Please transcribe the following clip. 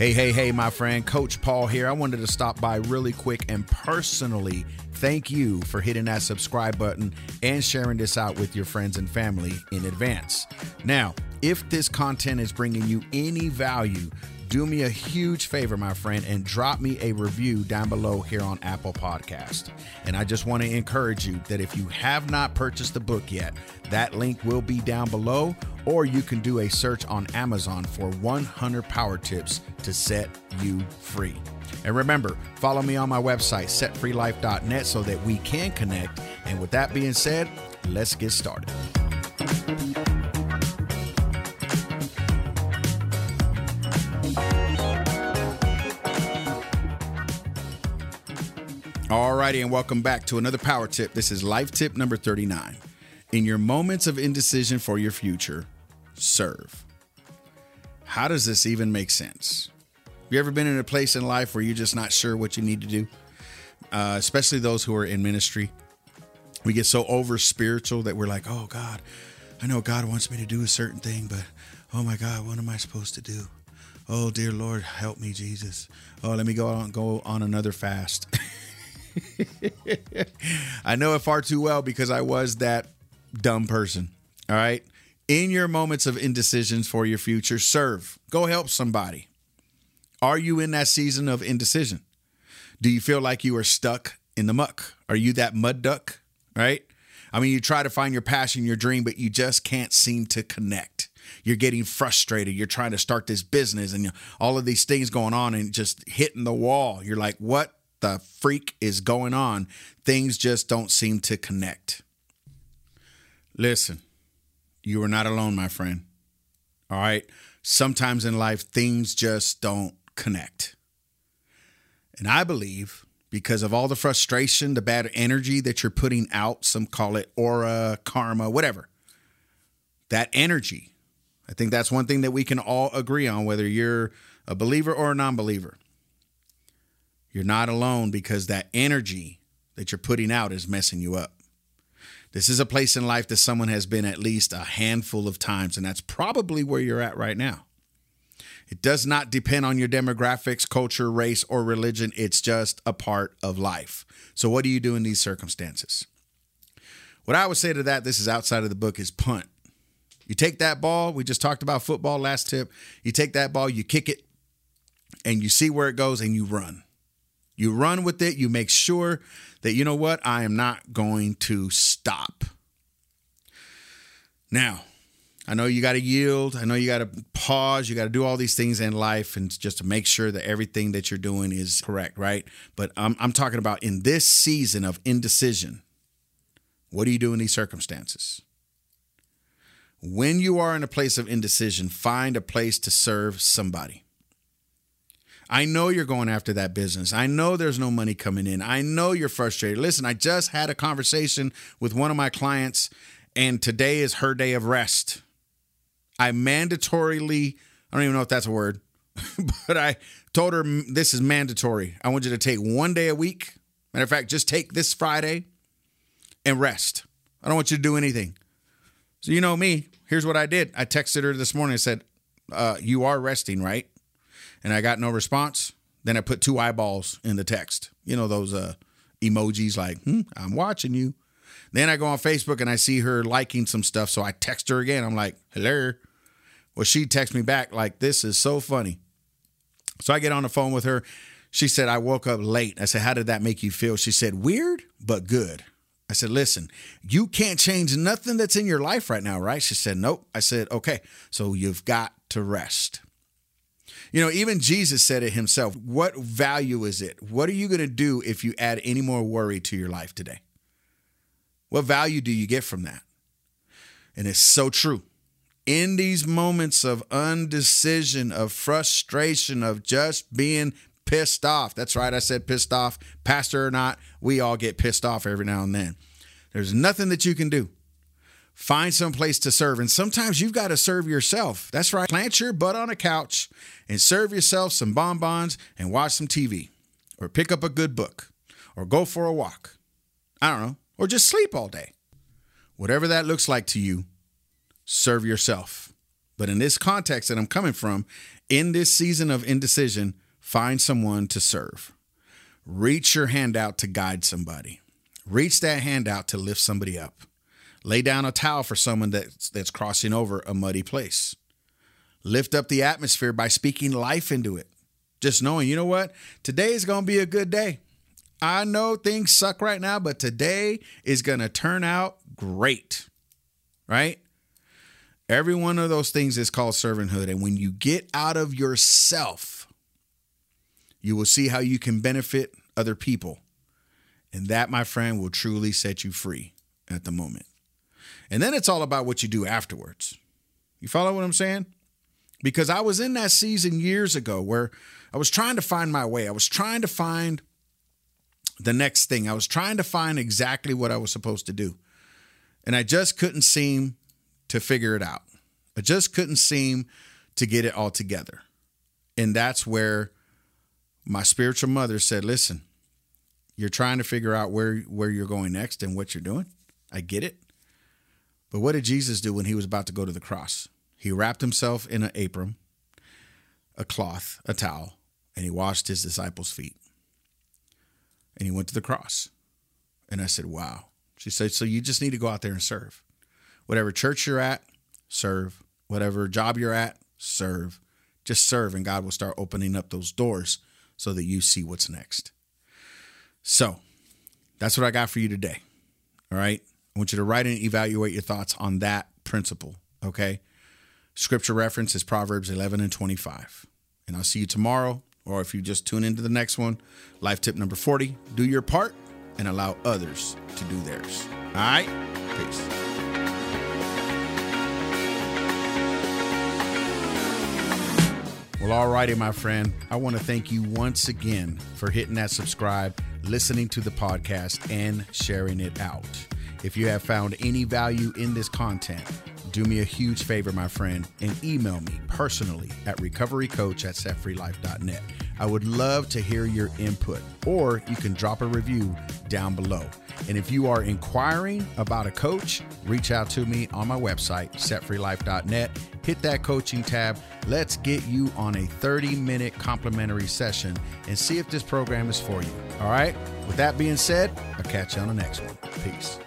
Hey, hey, hey, my friend, Coach Paul here. I wanted to stop by really quick and personally thank you for hitting that subscribe button and sharing this out with your friends and family in advance. Now, if this content is bringing you any value, do me a huge favor, my friend, and drop me a review down below here on Apple Podcast. And I just want to encourage you that if you have not purchased the book yet, that link will be down below, or you can do a search on Amazon for 100 power tips to set you free. And remember, follow me on my website, setfreelife.net, so that we can connect. And with that being said, let's get started. Alrighty, and welcome back to another power tip. This is life tip number 39. In your moments of indecision for your future, serve. How does this even make sense? You ever been in a place in life where you're just not sure what you need to do? Uh, especially those who are in ministry. We get so over spiritual that we're like, oh God, I know God wants me to do a certain thing, but oh my God, what am I supposed to do? Oh dear Lord, help me, Jesus. Oh, let me go on go on another fast. I know it far too well because I was that dumb person. All right. In your moments of indecisions for your future, serve. Go help somebody. Are you in that season of indecision? Do you feel like you are stuck in the muck? Are you that mud duck? Right? I mean, you try to find your passion, your dream, but you just can't seem to connect. You're getting frustrated. You're trying to start this business and all of these things going on and just hitting the wall. You're like, what the freak is going on? Things just don't seem to connect. Listen, you are not alone, my friend. All right. Sometimes in life, things just don't connect. And I believe because of all the frustration, the bad energy that you're putting out, some call it aura, karma, whatever, that energy, I think that's one thing that we can all agree on, whether you're a believer or a non believer. You're not alone because that energy that you're putting out is messing you up. This is a place in life that someone has been at least a handful of times, and that's probably where you're at right now. It does not depend on your demographics, culture, race, or religion. It's just a part of life. So, what do you do in these circumstances? What I would say to that, this is outside of the book, is punt. You take that ball, we just talked about football last tip. You take that ball, you kick it, and you see where it goes, and you run. You run with it, you make sure that, you know what, I am not going to stop. Now, I know you got to yield. I know you got to pause. You got to do all these things in life and just to make sure that everything that you're doing is correct, right? But I'm, I'm talking about in this season of indecision, what do you do in these circumstances? When you are in a place of indecision, find a place to serve somebody. I know you're going after that business. I know there's no money coming in. I know you're frustrated. Listen, I just had a conversation with one of my clients, and today is her day of rest. I mandatorily, I don't even know if that's a word, but I told her this is mandatory. I want you to take one day a week. Matter of fact, just take this Friday and rest. I don't want you to do anything. So, you know me, here's what I did. I texted her this morning and said, uh, You are resting, right? And I got no response. Then I put two eyeballs in the text. You know, those uh, emojis like, hmm, I'm watching you. Then I go on Facebook and I see her liking some stuff. So I text her again. I'm like, hello. Well, she texts me back like, this is so funny. So I get on the phone with her. She said, I woke up late. I said, How did that make you feel? She said, Weird, but good. I said, Listen, you can't change nothing that's in your life right now, right? She said, Nope. I said, Okay, so you've got to rest. You know, even Jesus said it himself. What value is it? What are you going to do if you add any more worry to your life today? What value do you get from that? And it's so true in these moments of undecision, of frustration, of just being pissed off. That's right, I said pissed off. Pastor or not, we all get pissed off every now and then. There's nothing that you can do. Find some place to serve. And sometimes you've got to serve yourself. That's right. Plant your butt on a couch and serve yourself some bonbons and watch some TV or pick up a good book or go for a walk. I don't know. Or just sleep all day. Whatever that looks like to you, serve yourself. But in this context that I'm coming from, In this season of indecision, find someone to serve. Reach your hand out to guide somebody. Reach that hand out to lift somebody up. Lay down a towel for someone that's, that's crossing over a muddy place. Lift up the atmosphere by speaking life into it. Just knowing, you know what? Today is going to be a good day. I know things suck right now, but today is going to turn out great. Right? Every one of those things is called servanthood. And when you get out of yourself, you will see how you can benefit other people. And that, my friend, will truly set you free at the moment. And then it's all about what you do afterwards. You follow what I'm saying? Because I was in that season years ago where I was trying to find my way. I was trying to find the next thing. I was trying to find exactly what I was supposed to do. And I just couldn't seem to figure it out. I just couldn't seem to get it all together. And that's where my spiritual mother said, "Listen, you're trying to figure out where where you're going next and what you're doing. I get it. But what did Jesus do when he was about to go to the cross? He wrapped himself in an apron, a cloth, a towel, and he washed his disciples' feet and he went to the cross. And I said, Wow. She said, So you just need to go out there and serve. Whatever church you're at, serve. Whatever job you're at, serve. Just serve, and God will start opening up those doors so that you see what's next. So that's what I got for you today. All right. I want you to write and evaluate your thoughts on that principle. Okay. Scripture reference is Proverbs 11 and 25. And I'll see you tomorrow or if you just tune into the next one, life tip number 40 do your part and allow others to do theirs. All right? Peace. Well, alrighty, my friend. I want to thank you once again for hitting that subscribe, listening to the podcast, and sharing it out. If you have found any value in this content, do me a huge favor, my friend, and email me personally at recoverycoach at setfreelife.net. I would love to hear your input, or you can drop a review down below. And if you are inquiring about a coach, reach out to me on my website, setfreelife.net. Hit that coaching tab. Let's get you on a 30 minute complimentary session and see if this program is for you. All right. With that being said, I'll catch you on the next one. Peace.